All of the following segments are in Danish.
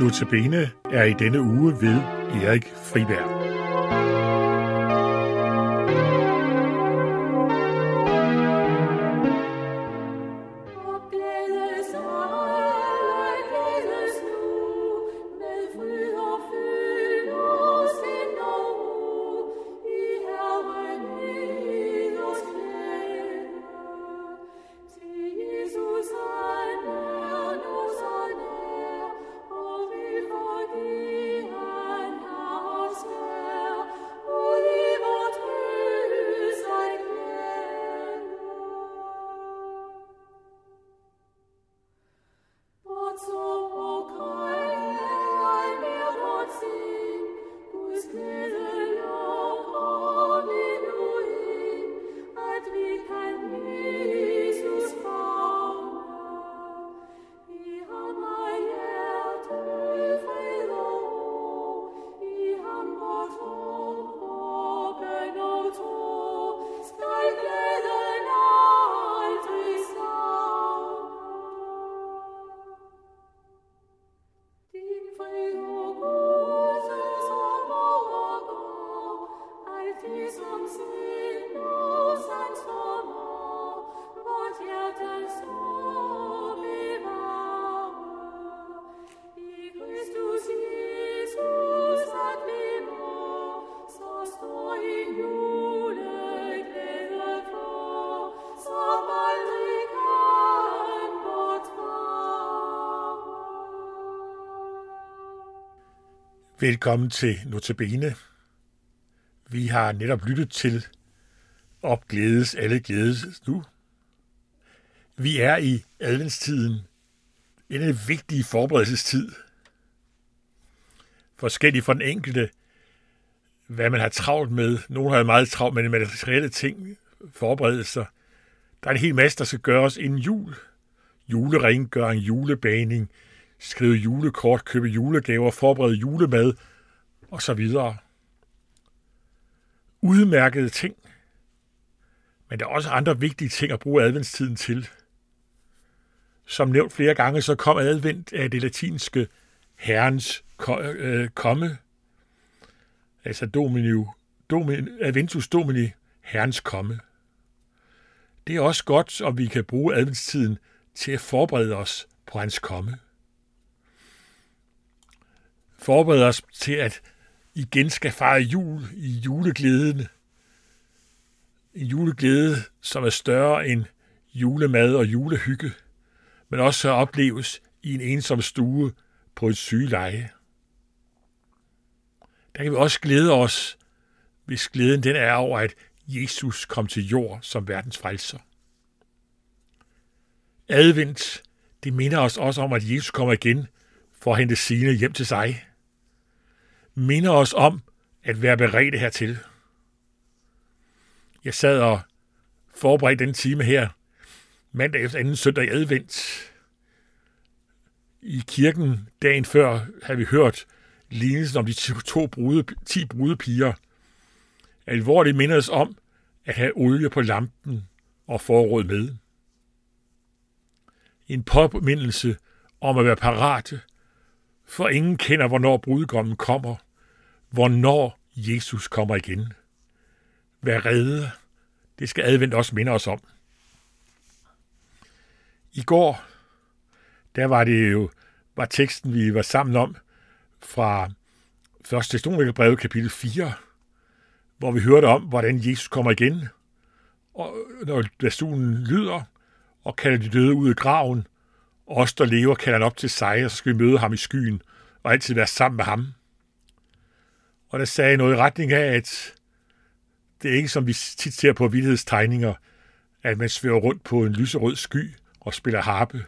Notabene er i denne uge ved Erik Friberg. Velkommen til Notabene. Vi har netop lyttet til Op glædes, alle glædes nu. Vi er i adventstiden, en vigtig forberedelsestid. Forskellig for den enkelte, hvad man har travlt med. Nogle har meget travlt med de materielle ting, forberedelser. Der er en hel masse, der skal gøres inden jul. Julerengøring, julebaning, skrive julekort, købe julegaver, forberede julemad og så videre. Udmærkede ting. Men der er også andre vigtige ting at bruge adventstiden til. Som nævnt flere gange, så kom advent af det latinske herrens øh, komme. Altså domini, domini, adventus domini, herrens komme. Det er også godt, om vi kan bruge adventstiden til at forberede os på hans komme forberede os til, at igen skal fejre jul i juleglæden. En juleglæde, som er større end julemad og julehygge, men også så opleves i en ensom stue på et sygeleje. Der kan vi også glæde os, hvis glæden den er over, at Jesus kom til jord som verdens frelser. Advent, det minder os også om, at Jesus kommer igen for at hente sine hjem til sig minder os om at være beredte hertil. Jeg sad og forberedte den time her, mandag efter anden søndag i advent. I kirken dagen før havde vi hørt lignelsen om de to brude, ti brudepiger. Alvorligt minder os om at have olie på lampen og forråd med. En påmindelse om at være parate, for ingen kender, hvornår brudgommen kommer – hvornår Jesus kommer igen. Vær redde. Det skal advent også minde os om. I går, der var det jo var teksten, vi var sammen om, fra 1. Thessalonikerbrev kapitel 4, hvor vi hørte om, hvordan Jesus kommer igen, og når bastunen lyder, og kalder de døde ud af graven, og os, der lever, kalder han op til sejr, så skal vi møde ham i skyen, og altid være sammen med ham. Og der sagde noget i retning af, at det er ikke som vi tit ser på vildhedstegninger, at man svæver rundt på en lyserød sky og spiller harpe.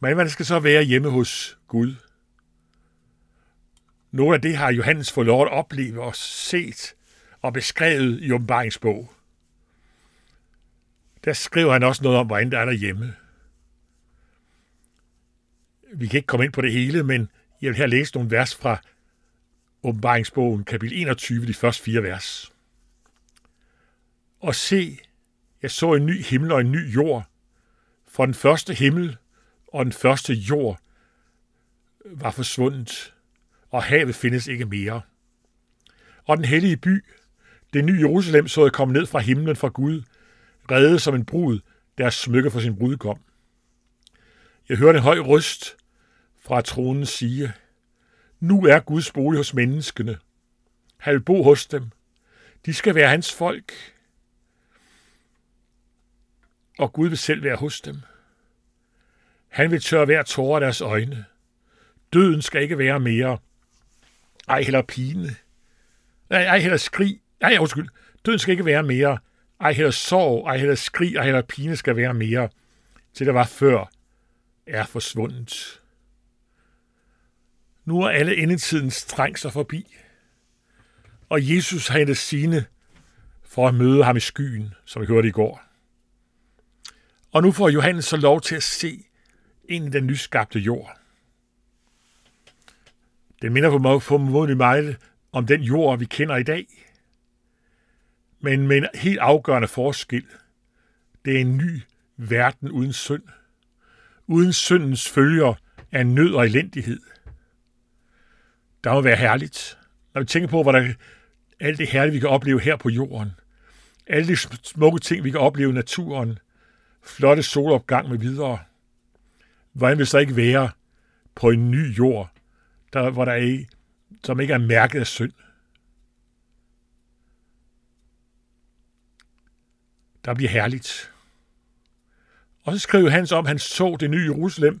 Men man skal så være hjemme hos Gud. Noget af det har Johannes fået lov at opleve og set og beskrevet i åbenbaringsbog. Der skriver han også noget om, hvordan der er derhjemme. Vi kan ikke komme ind på det hele, men jeg vil her læse nogle vers fra åbenbaringsbogen, kapitel 21, de første fire vers. Og se, jeg så en ny himmel og en ny jord, for den første himmel og den første jord var forsvundet, og havet findes ikke mere. Og den hellige by, det nye Jerusalem, så jeg komme ned fra himlen fra Gud, reddet som en brud, der smykke for sin brudgom. Jeg hørte en høj røst fra tronen sige, nu er Guds bolig hos menneskene. Han vil bo hos dem. De skal være hans folk. Og Gud vil selv være hos dem. Han vil tørre hver tårer af deres øjne. Døden skal ikke være mere. Ej heller pine. Ej, ej heller skrig. Ej, undskyld. Døden skal ikke være mere. Ej heller sorg, ej heller skrig, ej heller pine skal være mere. Til der var før, er forsvundet. Nu er alle endetidens trængser forbi. Og Jesus har hentet sine for at møde ham i skyen, som vi hørte i går. Og nu får Johannes så lov til at se ind i den nyskabte jord. Den minder for mig formodentlig meget om den jord, vi kender i dag. Men med en helt afgørende forskel. Det er en ny verden uden synd. Uden syndens følger af nød og elendighed. Der må være herligt. Når vi tænker på, hvordan alt det herlige, vi kan opleve her på jorden. Alle de smukke ting, vi kan opleve i naturen. Flotte solopgang med videre. Hvordan vil så ikke være på en ny jord, der, hvor der er, som ikke er mærket af synd? Der bliver herligt. Og så skriver Hans om, at han så det nye Jerusalem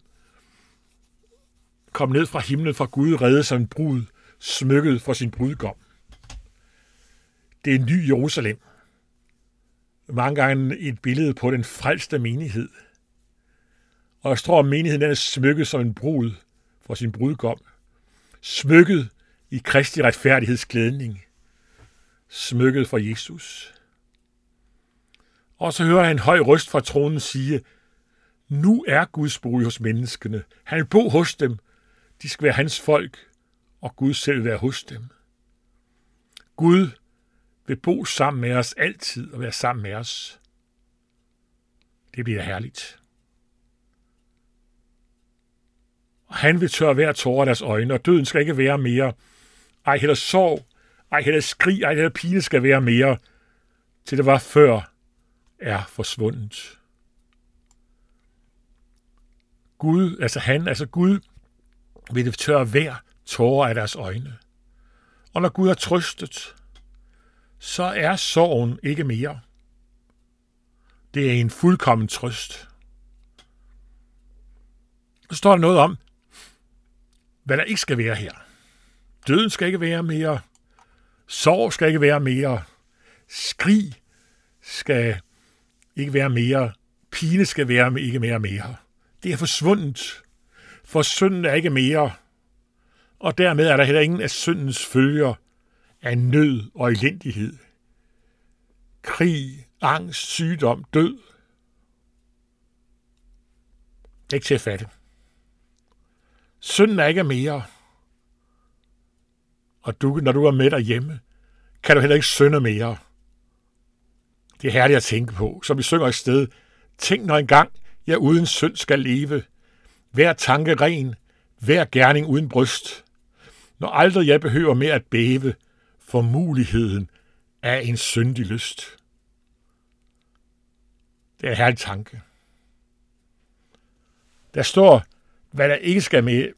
kom ned fra himlen fra Gud, redde som en brud, smykket for sin brudgom. Det er en ny Jerusalem. Mange gange et billede på den frelste menighed. Og jeg tror, at menigheden er smykket som en brud for sin brudgom. Smykket i Kristi retfærdighedsklædning. Smykket for Jesus. Og så hører han en høj røst fra tronen sige, nu er Guds bolig hos menneskene. Han vil bo hos dem. De skal være hans folk, og Gud selv være hos dem. Gud vil bo sammen med os altid og være sammen med os. Det bliver herligt. Og han vil tørre hver tårer af deres øjne, og døden skal ikke være mere. Ej heller sorg, ej heller skrig, ej heller pine skal være mere, til det var før, er forsvundet. Gud, altså han, altså Gud, vil det tørre hver tårer af deres øjne. Og når Gud har trøstet, så er sorgen ikke mere. Det er en fuldkommen trøst. Så står der noget om, hvad der ikke skal være her. Døden skal ikke være mere. Sorg skal ikke være mere. Skrig skal ikke være mere. Pine skal være ikke mere mere. Det er forsvundet. For synden er ikke mere. Og dermed er der heller ingen af syndens følger af nød og elendighed. Krig, angst, sygdom, død. Det er ikke til at fatte. Synden er ikke mere. Og du, når du er med derhjemme, kan du heller ikke synde mere. Det er herligt at tænke på, som vi synger et sted. Tænk når engang jeg uden synd skal leve. Hver tanke ren, hver gerning uden bryst. Når aldrig jeg behøver mere at bæve for muligheden af en syndig lyst. Det er en herlig tanke. Der står, hvad der ikke skal med,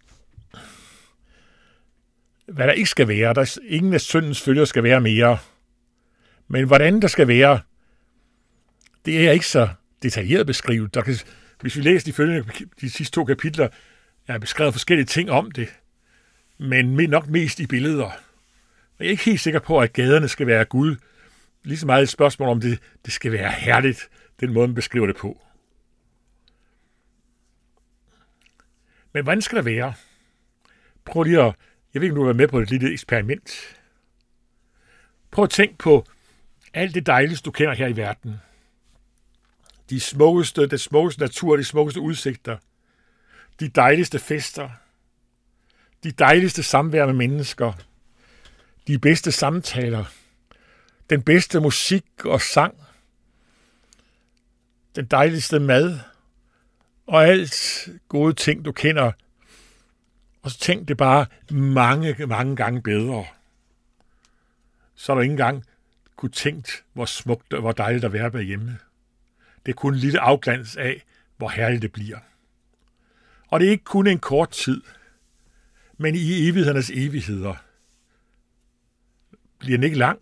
hvad der ikke skal være. Der er ingen af syndens følger skal være mere. Men hvordan der skal være, det er ikke så detaljeret beskrevet. Der kan, hvis vi læser de, følgende, de sidste to kapitler, er beskrevet forskellige ting om det, men nok mest i billeder. Jeg er ikke helt sikker på, at gaderne skal være guld. Lige så meget et spørgsmål om det, det skal være herligt, den måde, man beskriver det på. Men hvordan skal det være? Prøv lige at, jeg ved ikke, om du vil være med på et lille eksperiment. Prøv at tænke på alt det dejligste, du kender her i verden de smukkeste, det smukkeste natur, de smukkeste udsigter, de dejligste fester, de dejligste samvær med mennesker, de bedste samtaler, den bedste musik og sang, den dejligste mad og alt gode ting, du kender, Og så tænk det bare mange, mange gange bedre. Så er der ikke engang kunne tænkt, hvor smukt og hvor dejligt at være hjemme. Det er kun en lille afglans af, hvor herligt det bliver. Og det er ikke kun en kort tid, men i evighedernes evigheder. Bliver den ikke lang?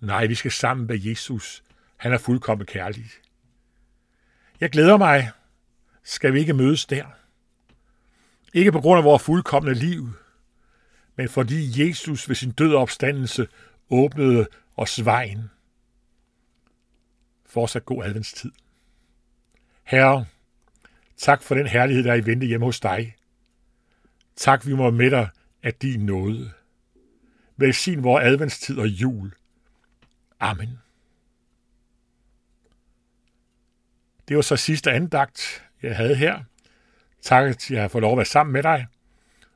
Nej, vi skal sammen med Jesus. Han er fuldkommen kærlig. Jeg glæder mig. Skal vi ikke mødes der? Ikke på grund af vores fuldkommende liv, men fordi Jesus ved sin død opstandelse åbnede os vejen. Fortsat god adventstid. Herre, tak for den herlighed, der er i vente hjemme hos dig. Tak, vi må med dig af din nåde. Velsign vores adventstid og jul. Amen. Det var så sidste andagt, jeg havde her. Tak, at jeg har fået lov at være sammen med dig,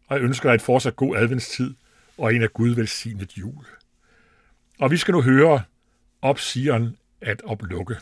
og jeg ønsker dig et fortsat god adventstid og en af Gud velsignet jul. Og vi skal nu høre opsigeren at oplukke.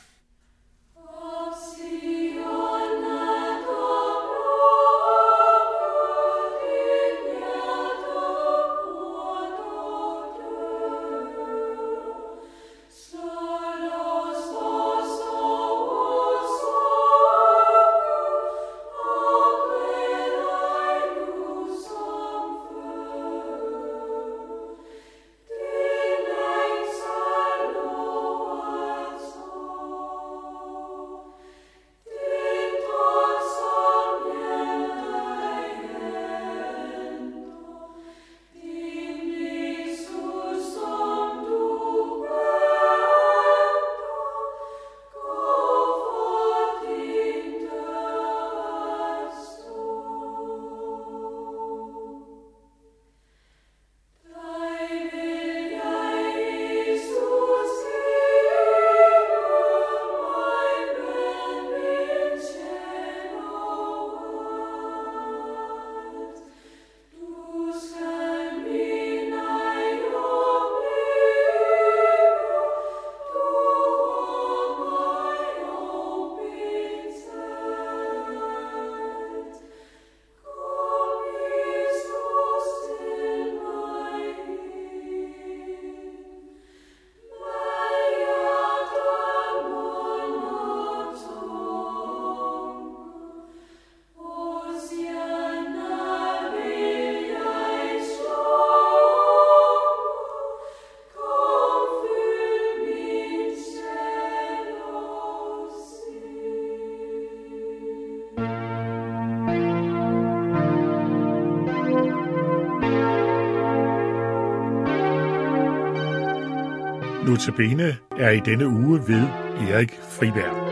Notabene er i denne uge ved Erik Friberg.